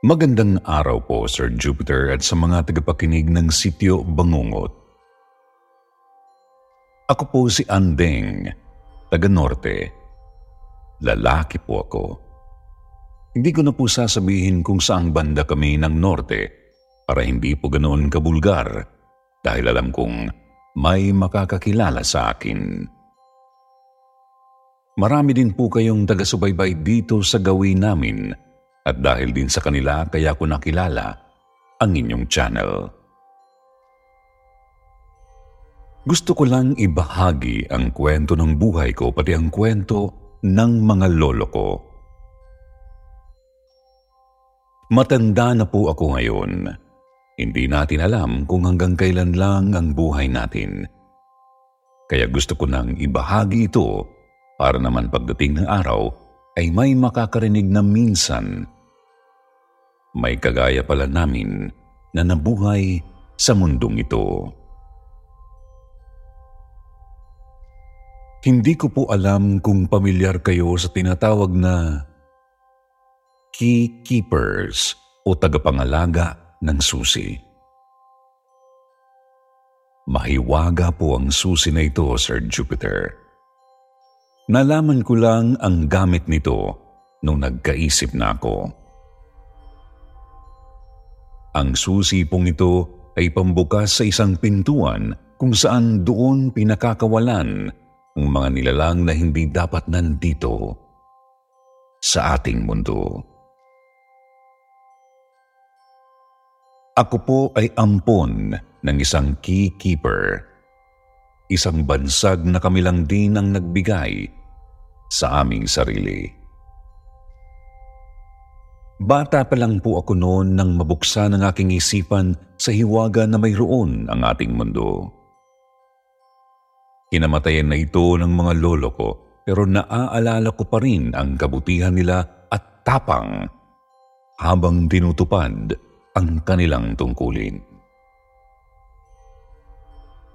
Magandang araw po, Sir Jupiter, at sa mga tagapakinig ng Sityo Bangungot. Ako po si Andeng, taga Norte. Lalaki po ako. Hindi ko na po sasabihin kung saang banda kami ng Norte para hindi po ganoon kabulgar dahil alam kong may makakakilala sa akin. Marami din po kayong taga-subaybay dito sa gawin namin at dahil din sa kanila kaya ko nakilala ang inyong channel. Gusto ko lang ibahagi ang kwento ng buhay ko pati ang kwento ng mga lolo ko. Matanda na po ako ngayon. Hindi natin alam kung hanggang kailan lang ang buhay natin. Kaya gusto ko nang ibahagi ito para naman pagdating ng araw ay may makakarinig na minsan may kagaya pala namin na nabuhay sa mundong ito. Hindi ko po alam kung pamilyar kayo sa tinatawag na keykeepers o tagapangalaga ng susi. Mahiwaga po ang susi na ito, Sir Jupiter. Nalaman ko lang ang gamit nito nung nagkaisip na ako. Ang susi pong ito ay pambukas sa isang pintuan kung saan doon pinakakawalan ang mga nilalang na hindi dapat nandito sa ating mundo. Ako po ay ampon ng isang keykeeper. Isang bansag na kami lang din ang nagbigay sa aming sarili. Bata pa lang po ako noon nang mabuksan ang aking isipan sa hiwaga na mayroon ang ating mundo. Kinamatayan na ito ng mga lolo ko pero naaalala ko pa rin ang kabutihan nila at tapang habang tinutupad ang kanilang tungkulin.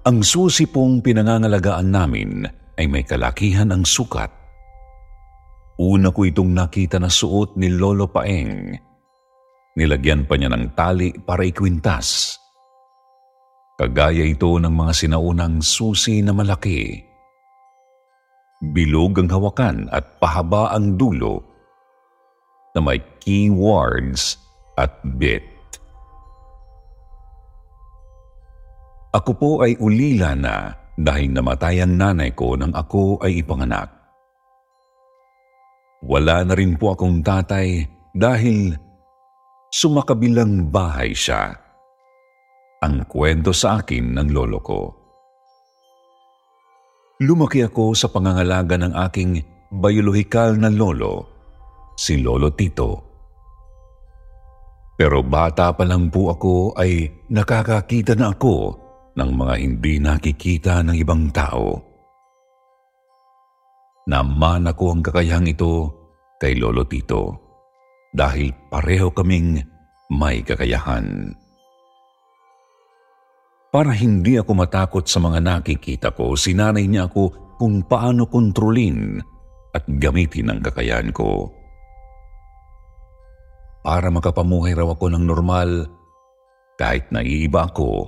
Ang susi pong pinangangalagaan namin ay may kalakihan ang sukat Una ko itong nakita na suot ni Lolo Paeng. Nilagyan pa niya ng tali para ikwintas. Kagaya ito ng mga sinaunang susi na malaki. Bilog ang hawakan at pahaba ang dulo na may keywords at bit. Ako po ay ulila na dahil namatay ang nanay ko nang ako ay ipanganak. Wala na rin po akong tatay dahil sumakabilang bahay siya. Ang kwento sa akin ng lolo ko. Lumaki ako sa pangangalaga ng aking biyolohikal na lolo, si Lolo Tito. Pero bata pa lang po ako ay nakakakita na ako ng mga hindi nakikita ng ibang tao. Naman ako ang kakayahang ito kay Lolo Tito dahil pareho kaming may kakayahan. Para hindi ako matakot sa mga nakikita ko, sinanay niya ako kung paano kontrolin at gamitin ang kakayahan ko. Para makapamuhay raw ako ng normal kahit naiiba ako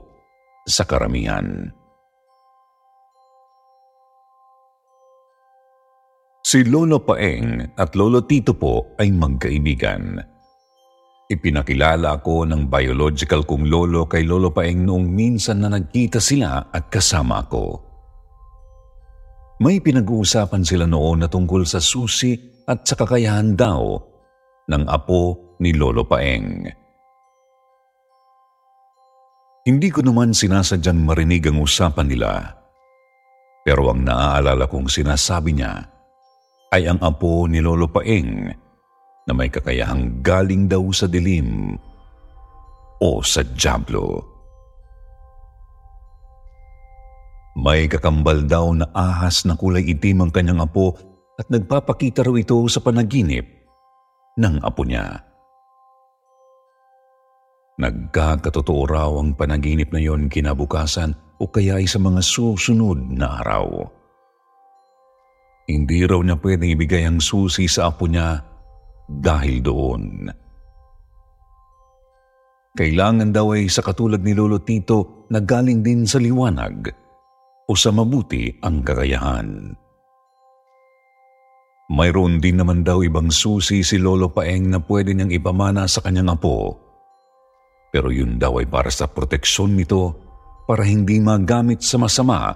sa karamihan. Si Lolo Paeng at Lolo Tito po ay magkaibigan. Ipinakilala ako ng biological kong lolo kay Lolo Paeng noong minsan na nagkita sila at kasama ko. May pinag-uusapan sila noon na tungkol sa susi at sa kakayahan daw ng apo ni Lolo Paeng. Hindi ko naman sinasadyang marinig ang usapan nila. Pero ang naaalala kong sinasabi niya ay ang apo ni Lolo Paeng na may kakayahang galing daw sa dilim o sa Diablo. May kakambal daw na ahas na kulay itim ang kanyang apo at nagpapakita raw ito sa panaginip ng apo niya. Nagkakatotoo raw ang panaginip na yon kinabukasan o kaya ay sa mga susunod na araw. Hindi raw niya pwedeng ibigay ang susi sa apo niya dahil doon. Kailangan daw ay sa katulad ni Lolo Tito na galing din sa liwanag o sa mabuti ang kakayahan. Mayroon din naman daw ibang susi si Lolo Paeng na pwede niyang ipamana sa kanyang apo pero yun daw ay para sa proteksyon nito para hindi magamit sa masama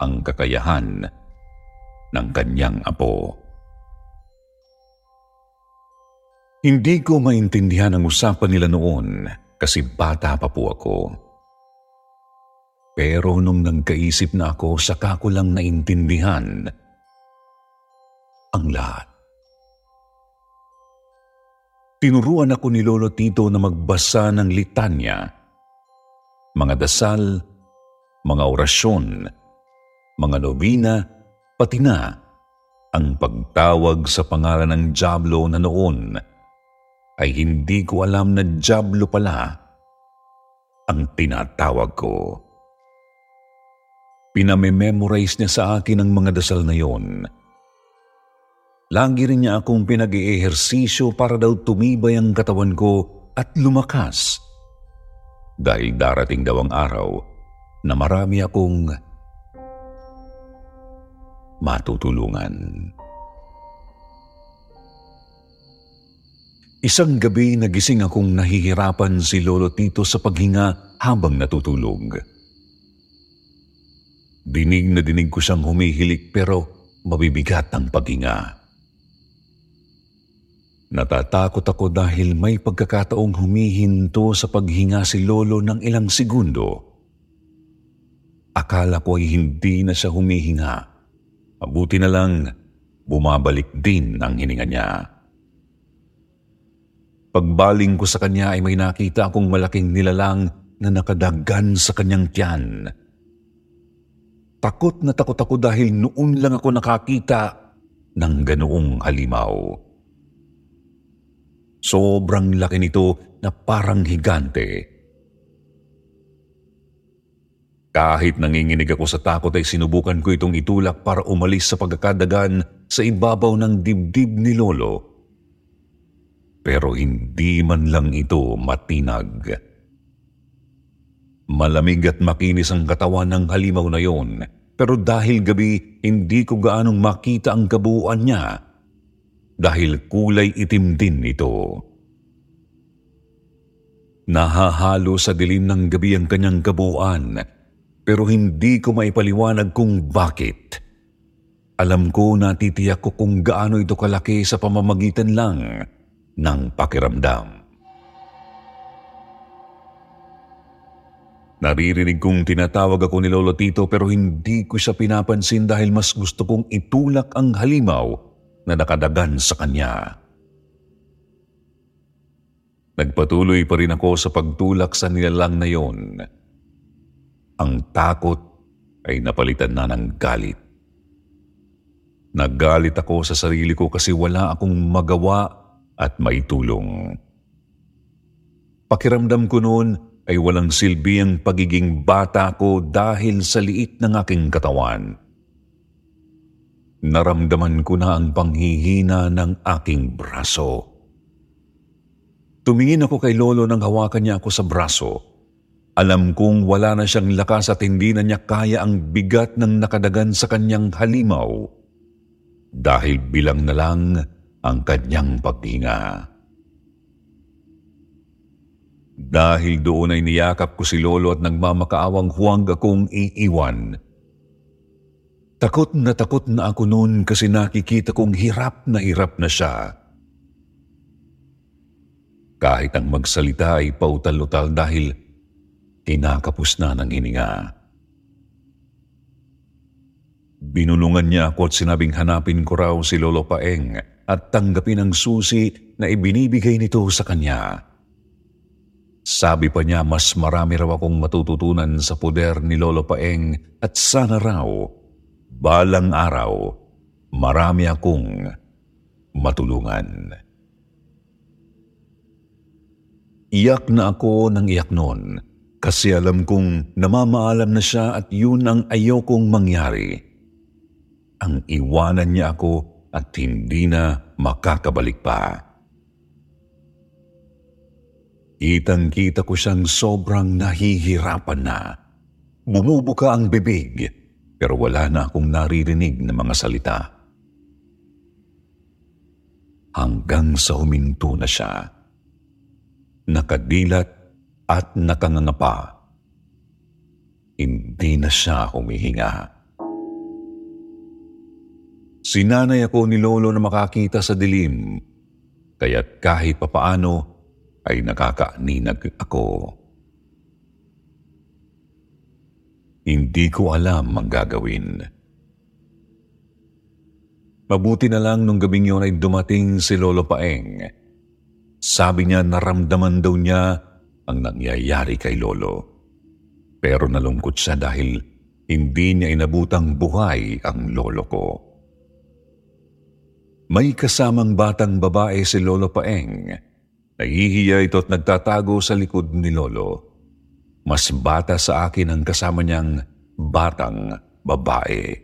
ang kakayahan ng kanyang apo. Hindi ko maintindihan ang usapan nila noon kasi bata pa po ako. Pero nung nagkaisip na ako, saka ko lang naintindihan ang lahat. Tinuruan ako ni Lolo Tito na magbasa ng litanya, mga dasal, mga orasyon, mga nobina, pati na ang pagtawag sa pangalan ng Diablo na noon ay hindi ko alam na Diablo pala ang tinatawag ko. Pinamememorize niya sa akin ang mga dasal na yon Lagi rin niya akong pinag-eehersisyo para daw tumibay ang katawan ko at lumakas. Dahil darating daw ang araw na marami akong matutulungan. Isang gabi nagising akong nahihirapan si Lolo Tito sa paghinga habang natutulog. Dinig na dinig ko siyang humihilik pero mabibigat ang paghinga. Natatakot ako dahil may pagkakataong humihinto sa paghinga si Lolo ng ilang segundo. Akala ko ay hindi na siya humihinga. Mabuti na lang bumabalik din ang hininga niya. Pagbaling ko sa kanya ay may nakita akong malaking nilalang na nakadagan sa kanyang tiyan. Takot na takot ako dahil noon lang ako nakakita ng ganoong halimaw. Sobrang laki nito na parang higante. Kahit nanginginig ako sa takot ay sinubukan ko itong itulak para umalis sa pagkakadagan sa ibabaw ng dibdib ni Lolo. Pero hindi man lang ito matinag. Malamig at makinis ang katawan ng halimaw na yon, pero dahil gabi hindi ko gaanong makita ang kabuuan niya dahil kulay itim din ito. Nahahalo sa dilim ng gabi ang kanyang kabuuan, pero hindi ko maipaliwanag kung bakit. Alam ko na titiyak ko kung gaano ito kalaki sa pamamagitan lang ng pakiramdam. Naririnig kong tinatawag ako ni Lolo Tito pero hindi ko siya pinapansin dahil mas gusto kong itulak ang halimaw na nakadagan sa kanya. Nagpatuloy pa rin ako sa pagtulak sa nilalang na yon. Ang takot ay napalitan na ng galit. Nagalit ako sa sarili ko kasi wala akong magawa at may tulong. Pakiramdam ko noon ay walang silbi ang pagiging bata ko dahil sa liit ng aking katawan. Naramdaman ko na ang panghihina ng aking braso. Tumingin ako kay Lolo nang hawakan niya ako sa braso. Alam kong wala na siyang lakas at hindi na niya kaya ang bigat ng nakadagan sa kanyang halimaw dahil bilang na lang ang kanyang paghinga. Dahil doon ay niyakap ko si Lolo at nagmamakaawang huwag akong iiwan Takot na takot na ako noon kasi nakikita kong hirap na hirap na siya. Kahit ang magsalita ay pautal-utal dahil kinakapos na ng hininga. Binulungan niya ako at sinabing hanapin ko raw si Lolo Paeng at tanggapin ang susi na ibinibigay nito sa kanya. Sabi pa niya mas marami raw akong matututunan sa puder ni Lolo Paeng at sana raw, balang araw, marami akong matulungan. Iyak na ako ng iyak noon kasi alam kong namamaalam na siya at yun ang ayokong mangyari. Ang iwanan niya ako at hindi na makakabalik pa. Kitang-kita ko siyang sobrang nahihirapan na. Bumubuka ang bibig pero wala na akong naririnig na mga salita. Hanggang sa huminto na siya nakadilat at nakangangapa. Hindi na siya humihinga. Sinanay ako ni Lolo na makakita sa dilim, kaya't kahit papaano ay nakakaaninag ako. Hindi ko alam ang gagawin. Mabuti na lang nung gabing yun ay dumating si Lolo Paeng sabi niya naramdaman daw niya ang nangyayari kay Lolo. Pero nalungkot siya dahil hindi niya inabutang buhay ang lolo ko. May kasamang batang babae si Lolo Paeng. Nahihiya ito at nagtatago sa likod ni Lolo. Mas bata sa akin ang kasama niyang batang babae.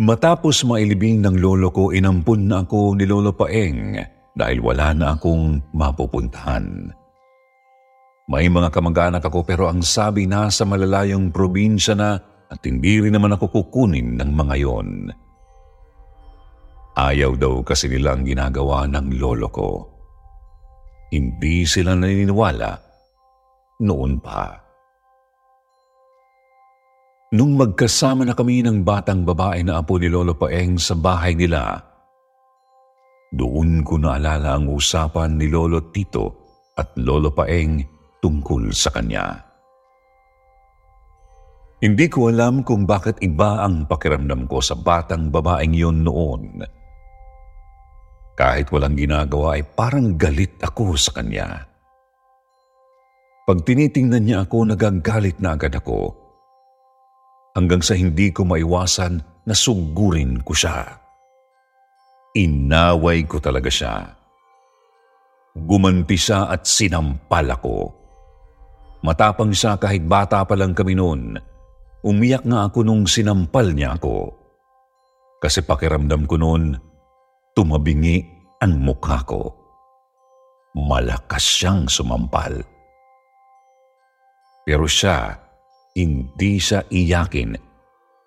Matapos mailibing ng lolo ko, inampun na ako ni Lolo Paeng dahil wala na akong mapupuntahan. May mga kamag-anak ako pero ang sabi na sa malalayong probinsya na at hindi rin naman ako kukunin ng mga yon. Ayaw daw kasi nila ang ginagawa ng lolo ko. Hindi sila naniniwala noon pa. Nung magkasama na kami ng batang babae na apo ni Lolo Paeng sa bahay nila, doon ko naalala ang usapan ni Lolo Tito at Lolo Paeng tungkol sa kanya. Hindi ko alam kung bakit iba ang pakiramdam ko sa batang babaeng yon noon. Kahit walang ginagawa ay parang galit ako sa kanya. Pag tinitingnan niya ako, nagagalit na agad ako hanggang sa hindi ko maiwasan na sugurin ko siya. Inaway ko talaga siya. Gumanti siya at sinampal ako. Matapang siya kahit bata pa lang kami noon. Umiyak nga ako nung sinampal niya ako. Kasi pakiramdam ko noon, tumabingi ang mukha ko. Malakas siyang sumampal. Pero siya, hindi siya iyakin.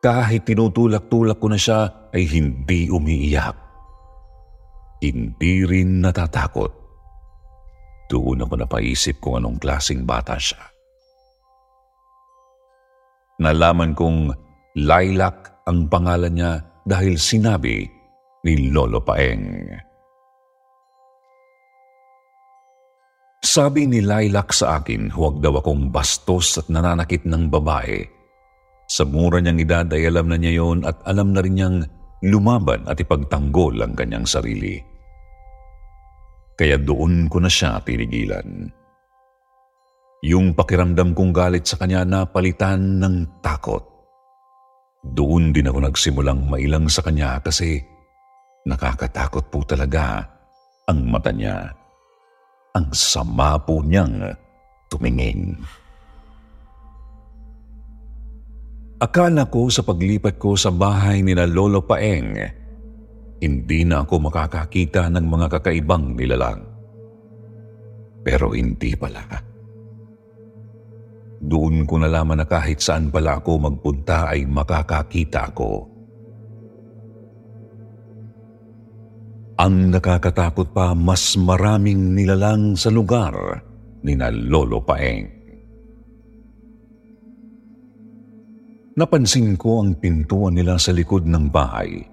Kahit tinutulak-tulak ko na siya ay hindi umiiyak. Hindi rin natatakot. Doon ako napaisip kung anong klasing bata siya. Nalaman kong Lilac ang pangalan niya dahil sinabi ni Lolo Paeng. Sabi ni Lilac sa akin, huwag daw akong bastos at nananakit ng babae. Sa mura niyang edad ay alam na niya yon at alam na rin niyang lumaban at ipagtanggol ang kanyang sarili. Kaya doon ko na siya pinigilan. Yung pakiramdam kong galit sa kanya na palitan ng takot. Doon din ako nagsimulang mailang sa kanya kasi nakakatakot po talaga ang mata niya. Ang sama po niyang tumingin. Akala ko sa paglipat ko sa bahay ni na Lolo Paeng, hindi na ako makakakita ng mga kakaibang nilalang. Pero hindi pala. Doon ko nalaman na kahit saan pala ako magpunta ay makakakita ako Ang nakakatakot pa, mas maraming nilalang sa lugar ni na Lolo Paeng. Napansin ko ang pintuan nila sa likod ng bahay.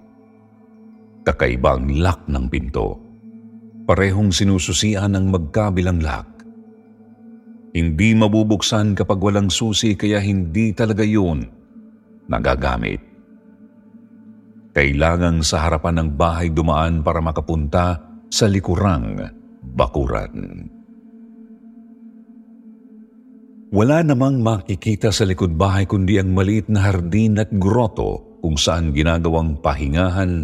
Kakaibang lock ng pinto. Parehong sinususian ng magkabilang lock. hindi mabubuksan kapag walang susi kaya hindi talaga yun nagagamit. Kailangang sa harapan ng bahay dumaan para makapunta sa likurang bakuran. Wala namang makikita sa likod bahay kundi ang maliit na hardin at groto kung saan ginagawang pahingahan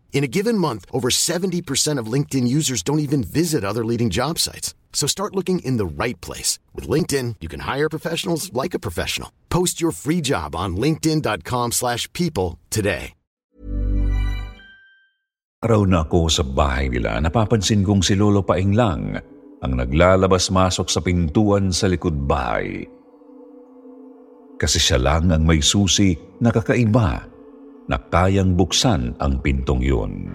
In a given month, over 70% of LinkedIn users don't even visit other leading job sites. So start looking in the right place. With LinkedIn, you can hire professionals like a professional. Post your free job on linkedin.com slash people today. araw na ako sa bahay nila, napapansin kong si Lolo Paing lang ang naglalabas-masok sa pintuan sa likod bahay. Kasi siya lang ang may susi na kakaiba na kayang buksan ang pintong yun.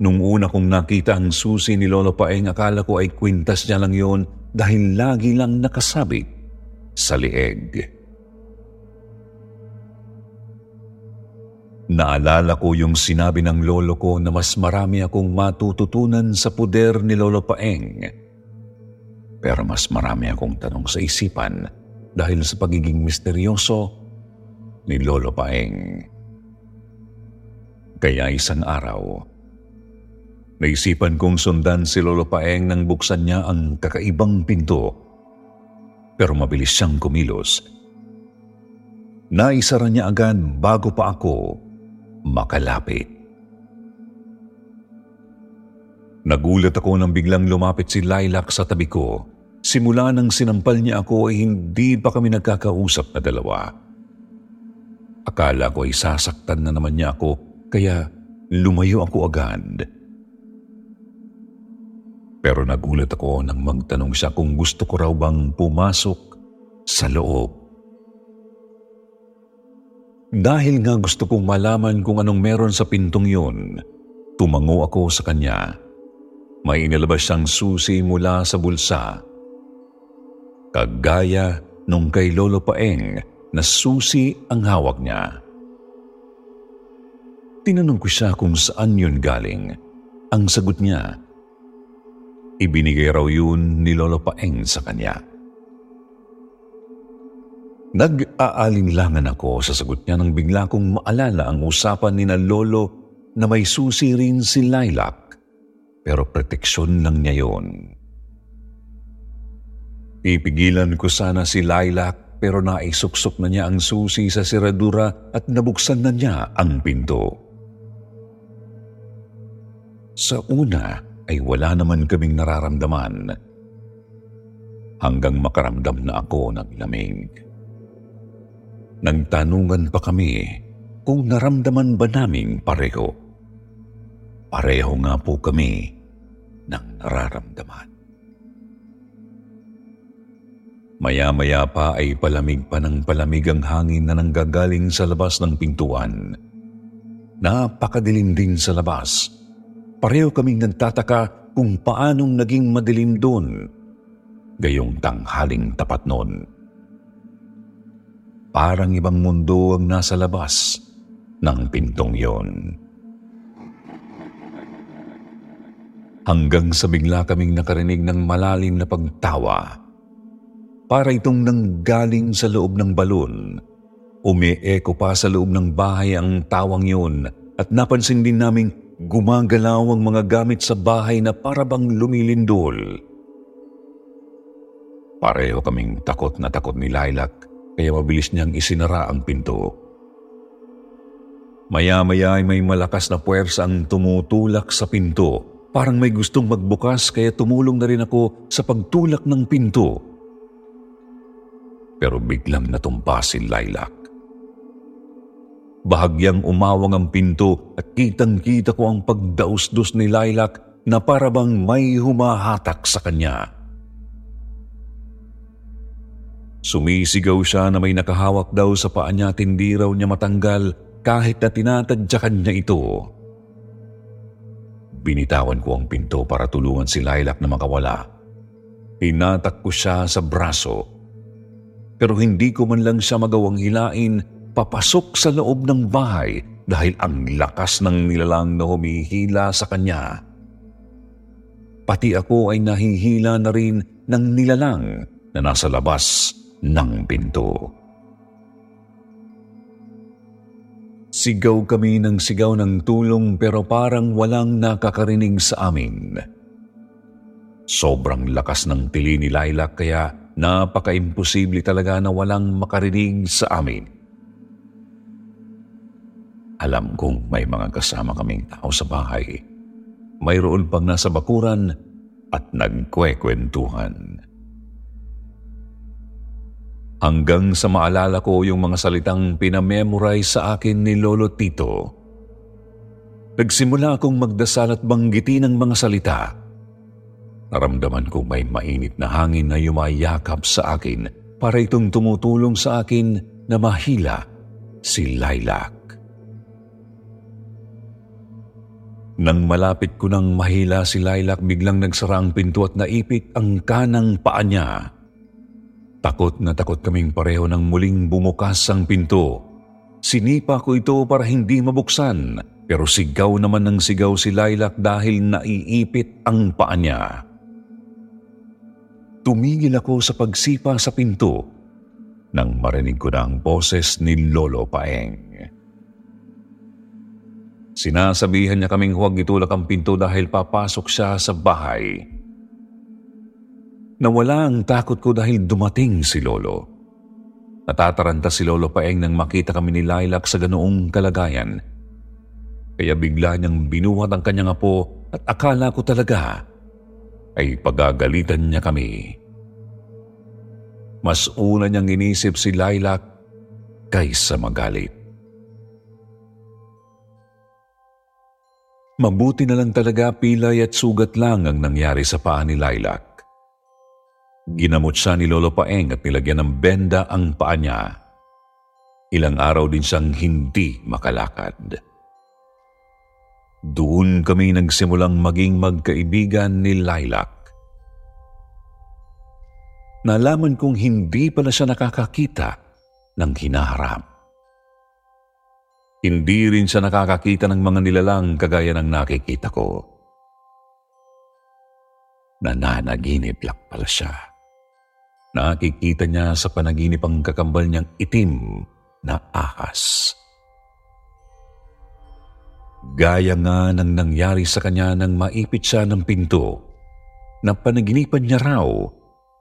Nung una kong nakita ang susi ni Lolo Paeng, akala ko ay kwintas niya lang yon dahil lagi lang nakasabit sa lieg. Naalala ko yung sinabi ng lolo ko na mas marami akong matututunan sa puder ni Lolo Paeng. Pero mas marami akong tanong sa isipan dahil sa pagiging misteryoso ni Lolo Paeng. Kaya isang araw, naisipan kong sundan si Lolo Paeng nang buksan niya ang kakaibang pinto. Pero mabilis siyang kumilos. Naisara niya agad bago pa ako makalapit. Nagulat ako nang biglang lumapit si Lilac sa tabi ko. Simula nang sinampal niya ako ay hindi pa kami nagkakausap na dalawa. Akala ko ay sasaktan na naman niya ako kaya lumayo ako agad. Pero nagulat ako nang magtanong siya kung gusto ko raw bang pumasok sa loob. Dahil nga gusto kong malaman kung anong meron sa pintong yun, tumango ako sa kanya. May inilabas siyang susi mula sa bulsa. Kagaya nung kay Lolo Paeng na susi ang hawak niya. Tinanong ko siya kung saan yun galing. Ang sagot niya, ibinigay raw yun ni Lolo Paeng sa kanya. Nag-aalinlangan ako sa sagot niya nang bigla kong maalala ang usapan ni na Lolo na may susi rin si Lilac, pero proteksyon lang niya yon. Pipigilan ko sana si Lilac pero naisuksok na niya ang susi sa siradura at nabuksan na niya ang pinto. Sa una ay wala naman kaming nararamdaman hanggang makaramdam na ako ng lamig. Nagtanungan pa kami kung naramdaman ba naming pareho. Pareho nga po kami ng nararamdaman. Maya-maya pa ay palamig pa ng palamig ang hangin na nanggagaling sa labas ng pintuan. Napakadilim din sa labas. Pareho kaming nagtataka kung paanong naging madilim doon. Gayong tanghaling tapat noon. Parang ibang mundo ang nasa labas ng pintong yon. Hanggang sa bigla kaming nakarinig ng malalim na pagtawa. Para itong nanggaling sa loob ng balon. Umi-echo pa sa loob ng bahay ang tawang yun at napansin din naming gumagalaw ang mga gamit sa bahay na parabang lumilindol. Pareho kaming takot na takot ni Lilac kaya mabilis niyang isinara ang pinto. Maya-maya ay may malakas na puwersa ang tumutulak sa pinto. Parang may gustong magbukas kaya tumulong na rin ako sa pagtulak ng pinto. Pero biglang natumpa si Lilac. Bahagyang umawang ang pinto at kitang-kita ko ang pagdausdos ni Lilac na parabang may humahatak sa kanya. Sumisigaw siya na may nakahawak daw sa paa niya at hindi raw niya matanggal kahit na tinatadyakan niya ito. Binitawan ko ang pinto para tulungan si Lilac na makawala. Hinatak ko siya sa braso. Pero hindi ko man lang siya magawang hilain papasok sa loob ng bahay dahil ang lakas ng nilalang na humihila sa kanya. Pati ako ay nahihila na rin ng nilalang na nasa labas ng pinto. Sigaw kami ng sigaw ng tulong pero parang walang nakakarinig sa amin. Sobrang lakas ng tili ni Lilac kaya napaka-imposible talaga na walang makarinig sa amin. Alam kong may mga kasama kaming tao sa bahay. Mayroon pang nasa bakuran at nagkwekwentuhan. Hanggang sa maalala ko yung mga salitang pinamemorize sa akin ni Lolo Tito. Nagsimula akong magdasal at banggitin ng mga salita. Naramdaman ko may mainit na hangin na yumayakap sa akin para itong tumutulong sa akin na mahila si Lilac. Nang malapit ko nang mahila si Lilac, biglang nagsara ang pinto at naipit ang kanang paa niya. Takot na takot kaming pareho nang muling bumukas ang pinto. Sinipa ko ito para hindi mabuksan, pero sigaw naman ng sigaw si Lilac dahil naiipit ang paa niya. Tumigil ako sa pagsipa sa pinto nang marinig ko na ang boses ni Lolo Paeng. Sinasabihan niya kaming huwag itulak ang pinto dahil papasok siya sa bahay. Nawala ang takot ko dahil dumating si Lolo. Natataranta si Lolo Paeng nang makita kami ni Lilac sa ganoong kalagayan. Kaya bigla niyang binuhat ang kanyang apo at akala ko talaga ay pagagalitan niya kami. Mas una niyang inisip si Lilac kaysa magalit. Mabuti na lang talaga pilay at sugat lang ang nangyari sa paa ni Lilac. Ginamot siya ni Lolo Paeng at nilagyan ng benda ang paa niya. Ilang araw din siyang hindi makalakad. Doon kami nagsimulang maging magkaibigan ni Lilac. Nalaman kong hindi pala siya nakakakita ng hinaharap. Hindi rin siya nakakakita ng mga nilalang kagaya ng nakikita ko. Nananaginip lang pala siya. Nakikita niya sa panaginip ang kakambal niyang itim na ahas. Gaya nga ng nangyari sa kanya nang maipit siya ng pinto, na panaginipan niya raw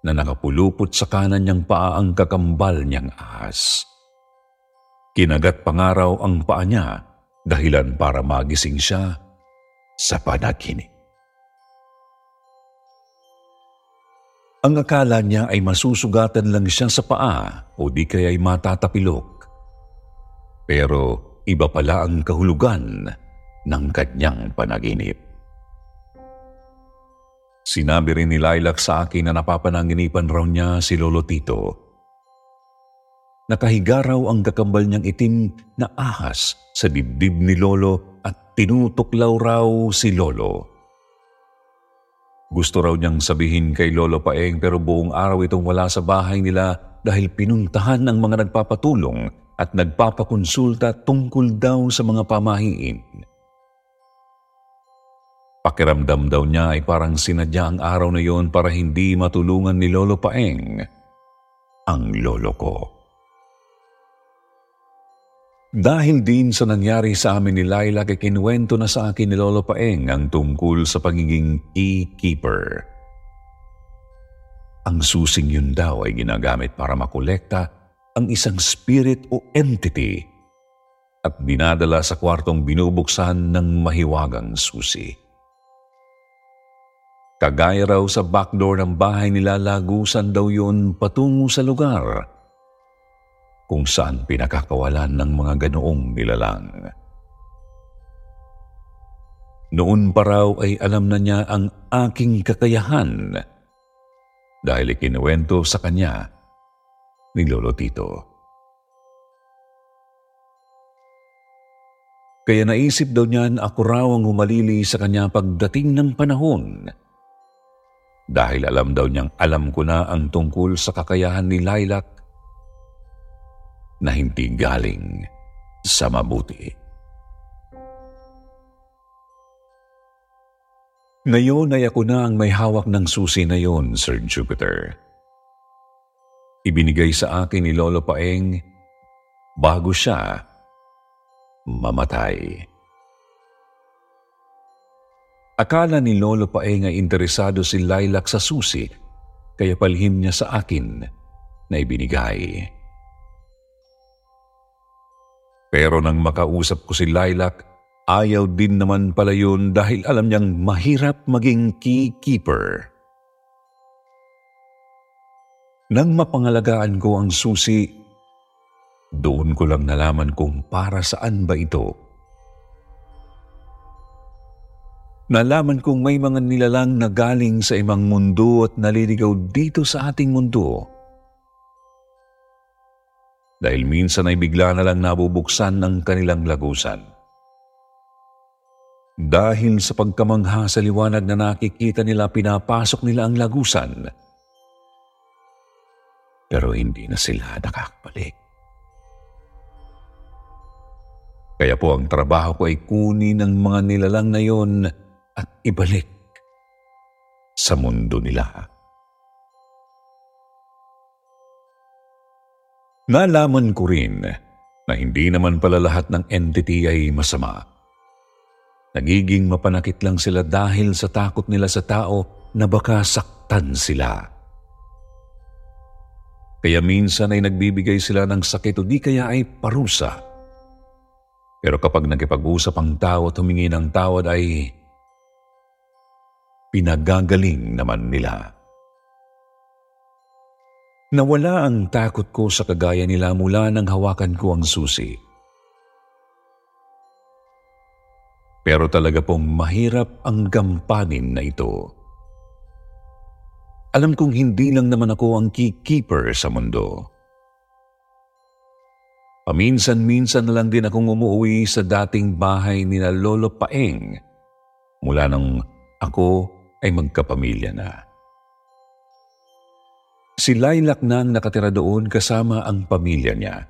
na nakapulupot sa kanan niyang paa ang kakambal niyang ahas. Kinagat pangaraw ang paa niya dahilan para magising siya sa panaginip. Ang akala niya ay masusugatan lang siya sa paa o di kaya ay matatapilok. Pero iba pala ang kahulugan ng kanyang panaginip. Sinabi rin ni Lilac sa akin na napapananginipan raw niya si Lolo Tito. Nakahiga raw ang kakambal niyang itim na ahas sa dibdib ni Lolo at tinutuklaw raw si Lolo. Gusto raw niyang sabihin kay Lolo Paeng pero buong araw itong wala sa bahay nila dahil pinuntahan ng mga nagpapatulong at nagpapakonsulta tungkol daw sa mga pamahiin. Pakiramdam daw niya ay parang sinadya ang araw na yon para hindi matulungan ni Lolo Paeng ang lolo ko. Dahil din sa nangyari sa amin ni Laila kay kinuwento na sa akin ni Lolo Paeng ang tungkol sa pagiging key-keeper. Ang susing yun daw ay ginagamit para makolekta ang isang spirit o entity at dinadala sa kwartong binubuksan ng mahiwagang susi. Kagaya raw sa backdoor ng bahay nila lagusan daw yun patungo sa lugar kung saan pinakakawalan ng mga ganoong nilalang. Noon pa raw ay alam na niya ang aking kakayahan dahil ikinuwento sa kanya ni Lolo Tito. Kaya naisip daw niyan ako raw ang humalili sa kanya pagdating ng panahon. Dahil alam daw niyang alam ko na ang tungkol sa kakayahan ni Lilac na hindi galing sa mabuti. Ngayon ay ako na ang may hawak ng susi na yon, Sir Jupiter. Ibinigay sa akin ni Lolo Paeng bago siya mamatay. Akala ni Lolo Paeng ay interesado si Lilac sa susi, kaya palhim niya sa akin na ibinigay. Pero nang makausap ko si Lilac, ayaw din naman pala yun dahil alam niyang mahirap maging keykeeper. Nang mapangalagaan ko ang susi, doon ko lang nalaman kung para saan ba ito. Nalaman kong may mga nilalang na galing sa ibang mundo at naliligaw dito sa ating mundo. Dahil minsan ay bigla na lang nabubuksan ng kanilang lagusan. Dahil sa pagkamangha sa liwanag na nakikita nila, pinapasok nila ang lagusan. Pero hindi na sila nakakabalik. Kaya po ang trabaho ko ay kunin ang mga nilalang na yon at ibalik sa mundo nila. Nalaman ko rin na hindi naman pala lahat ng entity ay masama. Nagiging mapanakit lang sila dahil sa takot nila sa tao na baka saktan sila. Kaya minsan ay nagbibigay sila ng sakit o di kaya ay parusa. Pero kapag nagkipag-usap ang tao at humingi ng tawad ay pinagagaling naman nila. Nawala ang takot ko sa kagaya nila mula nang hawakan ko ang susi. Pero talaga pong mahirap ang gampanin na ito. Alam kong hindi lang naman ako ang keykeeper sa mundo. Paminsan-minsan na lang din akong umuwi sa dating bahay ni na Lolo Paeng mula nang ako ay magkapamilya na. Si Lilac na ang nakatira doon kasama ang pamilya niya.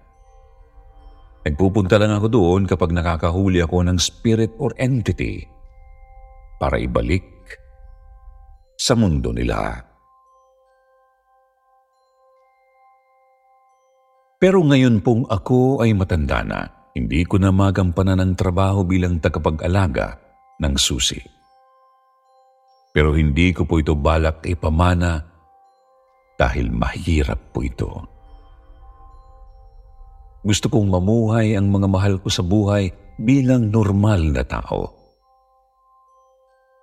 Nagpupunta lang ako doon kapag nakakahuli ako ng spirit or entity para ibalik sa mundo nila. Pero ngayon pong ako ay matanda na, hindi ko na magampanan ng trabaho bilang tagapag-alaga ng susi. Pero hindi ko po ito balak ipamana dahil mahirap po ito. Gusto kong mamuhay ang mga mahal ko sa buhay bilang normal na tao.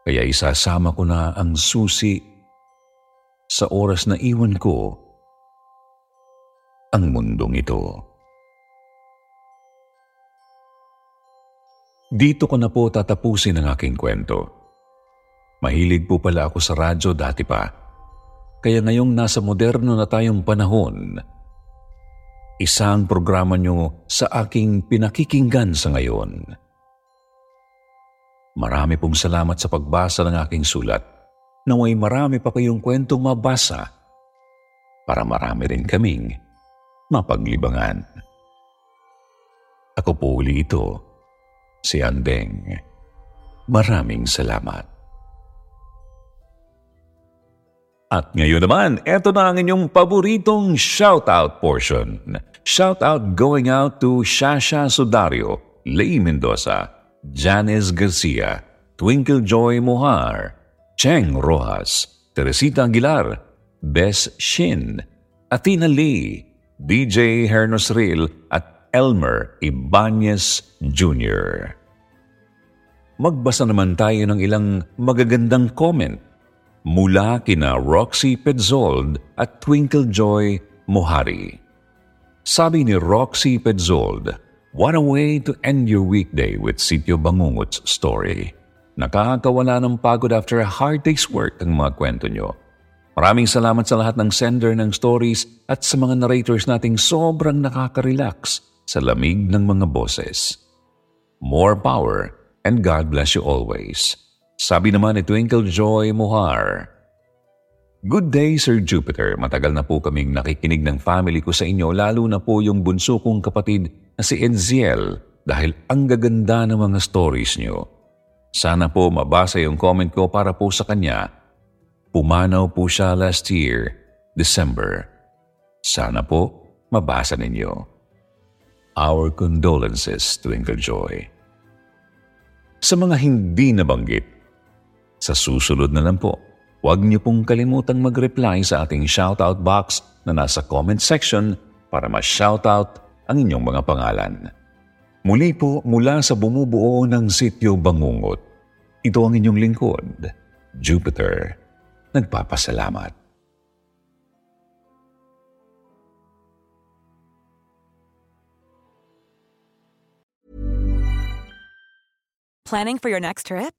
Kaya isasama ko na ang susi sa oras na iwan ko ang mundong ito. Dito ko na po tatapusin ang aking kwento. Mahilig po pala ako sa radyo dati pa. Kaya ngayong nasa moderno na tayong panahon, isang programa nyo sa aking pinakikinggan sa ngayon. Marami pong salamat sa pagbasa ng aking sulat. Naway marami pa kayong kwentong mabasa para marami rin kaming mapaglibangan. Ako po uli ito, si Andeng. Maraming salamat. At ngayon naman, eto na ang inyong paboritong shoutout portion. Shoutout going out to Shasha Sudario, Lei Mendoza, Janice Garcia, Twinkle Joy Mohar, Cheng Rojas, Teresita Aguilar, Bess Shin, Athena Lee, DJ Hernosril at Elmer Ibanez Jr. Magbasa naman tayo ng ilang magagandang comment mula kina Roxy Pedzold at Twinkle Joy Mohari. Sabi ni Roxy Pedzold, What a way to end your weekday with Sitio Bangungut's story. Nakakawala ng pagod after a hard day's work ang mga kwento nyo. Maraming salamat sa lahat ng sender ng stories at sa mga narrators nating sobrang nakaka-relax sa lamig ng mga boses. More power and God bless you always. Sabi naman ni Twinkle Joy Muhar. Good day, Sir Jupiter. Matagal na po kaming nakikinig ng family ko sa inyo, lalo na po yung bunso kong kapatid na si Enziel dahil ang gaganda ng mga stories niyo. Sana po mabasa yung comment ko para po sa kanya Pumanaw po siya last year, December. Sana po mabasa ninyo. Our condolences, Twinkle Joy. Sa mga hindi nabanggit, sa susunod na lang po, huwag niyo pong kalimutang mag-reply sa ating shoutout box na nasa comment section para ma-shoutout ang inyong mga pangalan. Muli po mula sa bumubuo ng Sityo Bangungot, ito ang inyong lingkod, Jupiter nagpapasalamat. Planning for your next trip?